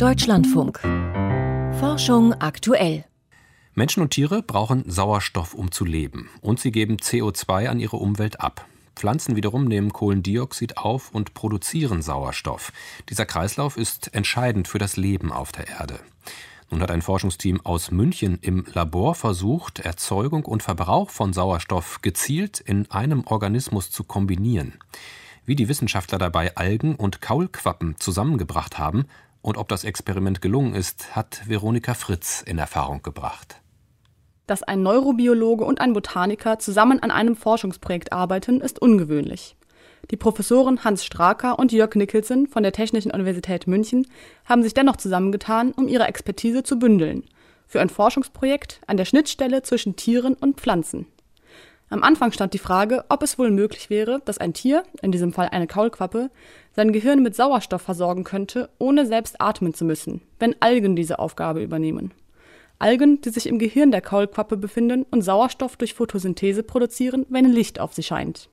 Deutschlandfunk. Forschung aktuell. Menschen und Tiere brauchen Sauerstoff, um zu leben. Und sie geben CO2 an ihre Umwelt ab. Pflanzen wiederum nehmen Kohlendioxid auf und produzieren Sauerstoff. Dieser Kreislauf ist entscheidend für das Leben auf der Erde. Nun hat ein Forschungsteam aus München im Labor versucht, Erzeugung und Verbrauch von Sauerstoff gezielt in einem Organismus zu kombinieren. Wie die Wissenschaftler dabei Algen und Kaulquappen zusammengebracht haben und ob das Experiment gelungen ist, hat Veronika Fritz in Erfahrung gebracht. Dass ein Neurobiologe und ein Botaniker zusammen an einem Forschungsprojekt arbeiten, ist ungewöhnlich. Die Professoren Hans Straker und Jörg Nicholson von der Technischen Universität München haben sich dennoch zusammengetan, um ihre Expertise zu bündeln. Für ein Forschungsprojekt an der Schnittstelle zwischen Tieren und Pflanzen. Am Anfang stand die Frage, ob es wohl möglich wäre, dass ein Tier, in diesem Fall eine Kaulquappe, sein Gehirn mit Sauerstoff versorgen könnte, ohne selbst atmen zu müssen, wenn Algen diese Aufgabe übernehmen. Algen, die sich im Gehirn der Kaulquappe befinden und Sauerstoff durch Photosynthese produzieren, wenn Licht auf sie scheint.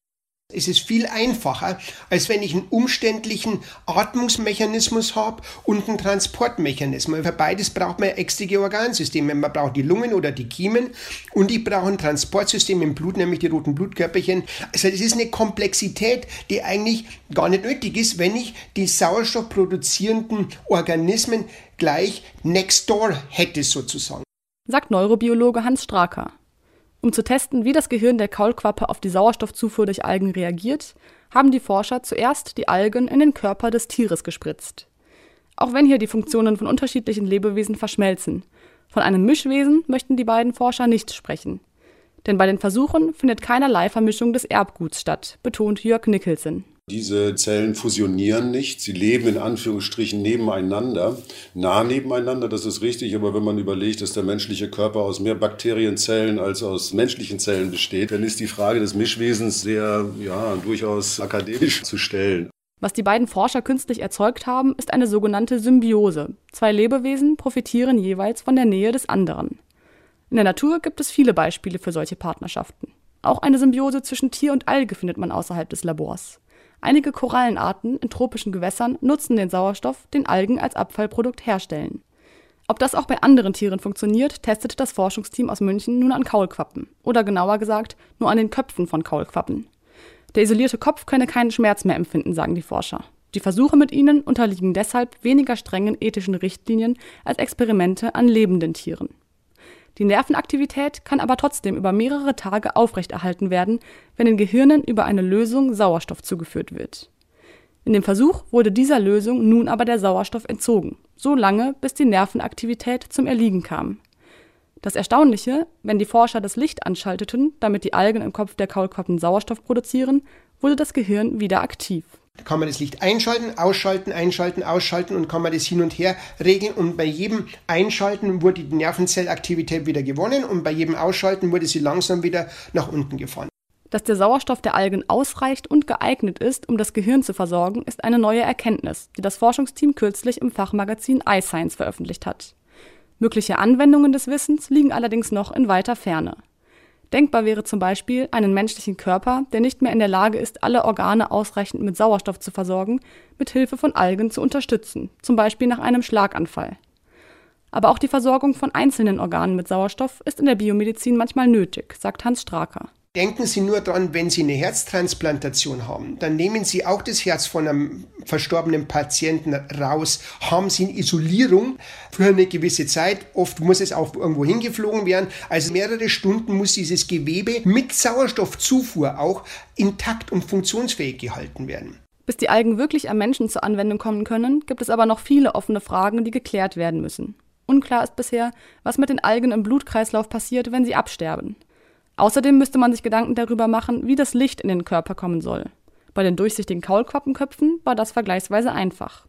Es ist viel einfacher, als wenn ich einen umständlichen Atmungsmechanismus habe und einen Transportmechanismus. Für beides braucht man extra Organsysteme. Man braucht die Lungen oder die Kiemen und ich brauche ein Transportsystem im Blut, nämlich die roten Blutkörperchen. Also das ist eine Komplexität, die eigentlich gar nicht nötig ist, wenn ich die sauerstoffproduzierenden Organismen gleich next door hätte sozusagen. Sagt Neurobiologe Hans Straker. Um zu testen, wie das Gehirn der Kaulquappe auf die Sauerstoffzufuhr durch Algen reagiert, haben die Forscher zuerst die Algen in den Körper des Tieres gespritzt. Auch wenn hier die Funktionen von unterschiedlichen Lebewesen verschmelzen, von einem Mischwesen möchten die beiden Forscher nicht sprechen. Denn bei den Versuchen findet keinerlei Vermischung des Erbguts statt, betont Jörg Nicholson. Diese Zellen fusionieren nicht, sie leben in Anführungsstrichen nebeneinander, nah nebeneinander, das ist richtig, aber wenn man überlegt, dass der menschliche Körper aus mehr Bakterienzellen als aus menschlichen Zellen besteht, dann ist die Frage des Mischwesens sehr, ja, durchaus akademisch zu stellen. Was die beiden Forscher künstlich erzeugt haben, ist eine sogenannte Symbiose. Zwei Lebewesen profitieren jeweils von der Nähe des anderen. In der Natur gibt es viele Beispiele für solche Partnerschaften. Auch eine Symbiose zwischen Tier und Alge findet man außerhalb des Labors. Einige Korallenarten in tropischen Gewässern nutzen den Sauerstoff, den Algen als Abfallprodukt herstellen. Ob das auch bei anderen Tieren funktioniert, testet das Forschungsteam aus München nun an Kaulquappen. Oder genauer gesagt, nur an den Köpfen von Kaulquappen. Der isolierte Kopf könne keinen Schmerz mehr empfinden, sagen die Forscher. Die Versuche mit ihnen unterliegen deshalb weniger strengen ethischen Richtlinien als Experimente an lebenden Tieren. Die Nervenaktivität kann aber trotzdem über mehrere Tage aufrechterhalten werden, wenn den Gehirnen über eine Lösung Sauerstoff zugeführt wird. In dem Versuch wurde dieser Lösung nun aber der Sauerstoff entzogen, so lange, bis die Nervenaktivität zum Erliegen kam. Das Erstaunliche, wenn die Forscher das Licht anschalteten, damit die Algen im Kopf der Kaulquappen Sauerstoff produzieren, wurde das Gehirn wieder aktiv. Kann man das Licht einschalten, ausschalten, einschalten, ausschalten und kann man das hin und her regeln. Und bei jedem Einschalten wurde die Nervenzellaktivität wieder gewonnen und bei jedem Ausschalten wurde sie langsam wieder nach unten gefahren. Dass der Sauerstoff der Algen ausreicht und geeignet ist, um das Gehirn zu versorgen, ist eine neue Erkenntnis, die das Forschungsteam kürzlich im Fachmagazin iScience veröffentlicht hat. Mögliche Anwendungen des Wissens liegen allerdings noch in weiter Ferne. Denkbar wäre zum Beispiel, einen menschlichen Körper, der nicht mehr in der Lage ist, alle Organe ausreichend mit Sauerstoff zu versorgen, mit Hilfe von Algen zu unterstützen, zum Beispiel nach einem Schlaganfall. Aber auch die Versorgung von einzelnen Organen mit Sauerstoff ist in der Biomedizin manchmal nötig, sagt Hans Straker. Denken Sie nur dran, wenn Sie eine Herztransplantation haben, dann nehmen Sie auch das Herz von einem verstorbenen Patienten raus, haben Sie eine Isolierung für eine gewisse Zeit. Oft muss es auch irgendwo hingeflogen werden. Also mehrere Stunden muss dieses Gewebe mit Sauerstoffzufuhr auch intakt und funktionsfähig gehalten werden. Bis die Algen wirklich am Menschen zur Anwendung kommen können, gibt es aber noch viele offene Fragen, die geklärt werden müssen. Unklar ist bisher, was mit den Algen im Blutkreislauf passiert, wenn sie absterben. Außerdem müsste man sich Gedanken darüber machen, wie das Licht in den Körper kommen soll. Bei den durchsichtigen Kaulquappenköpfen war das vergleichsweise einfach.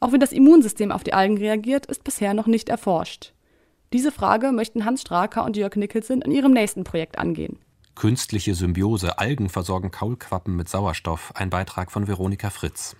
Auch wie das Immunsystem auf die Algen reagiert, ist bisher noch nicht erforscht. Diese Frage möchten Hans Straker und Jörg Nicholson in ihrem nächsten Projekt angehen. Künstliche Symbiose, Algen versorgen Kaulquappen mit Sauerstoff, ein Beitrag von Veronika Fritz.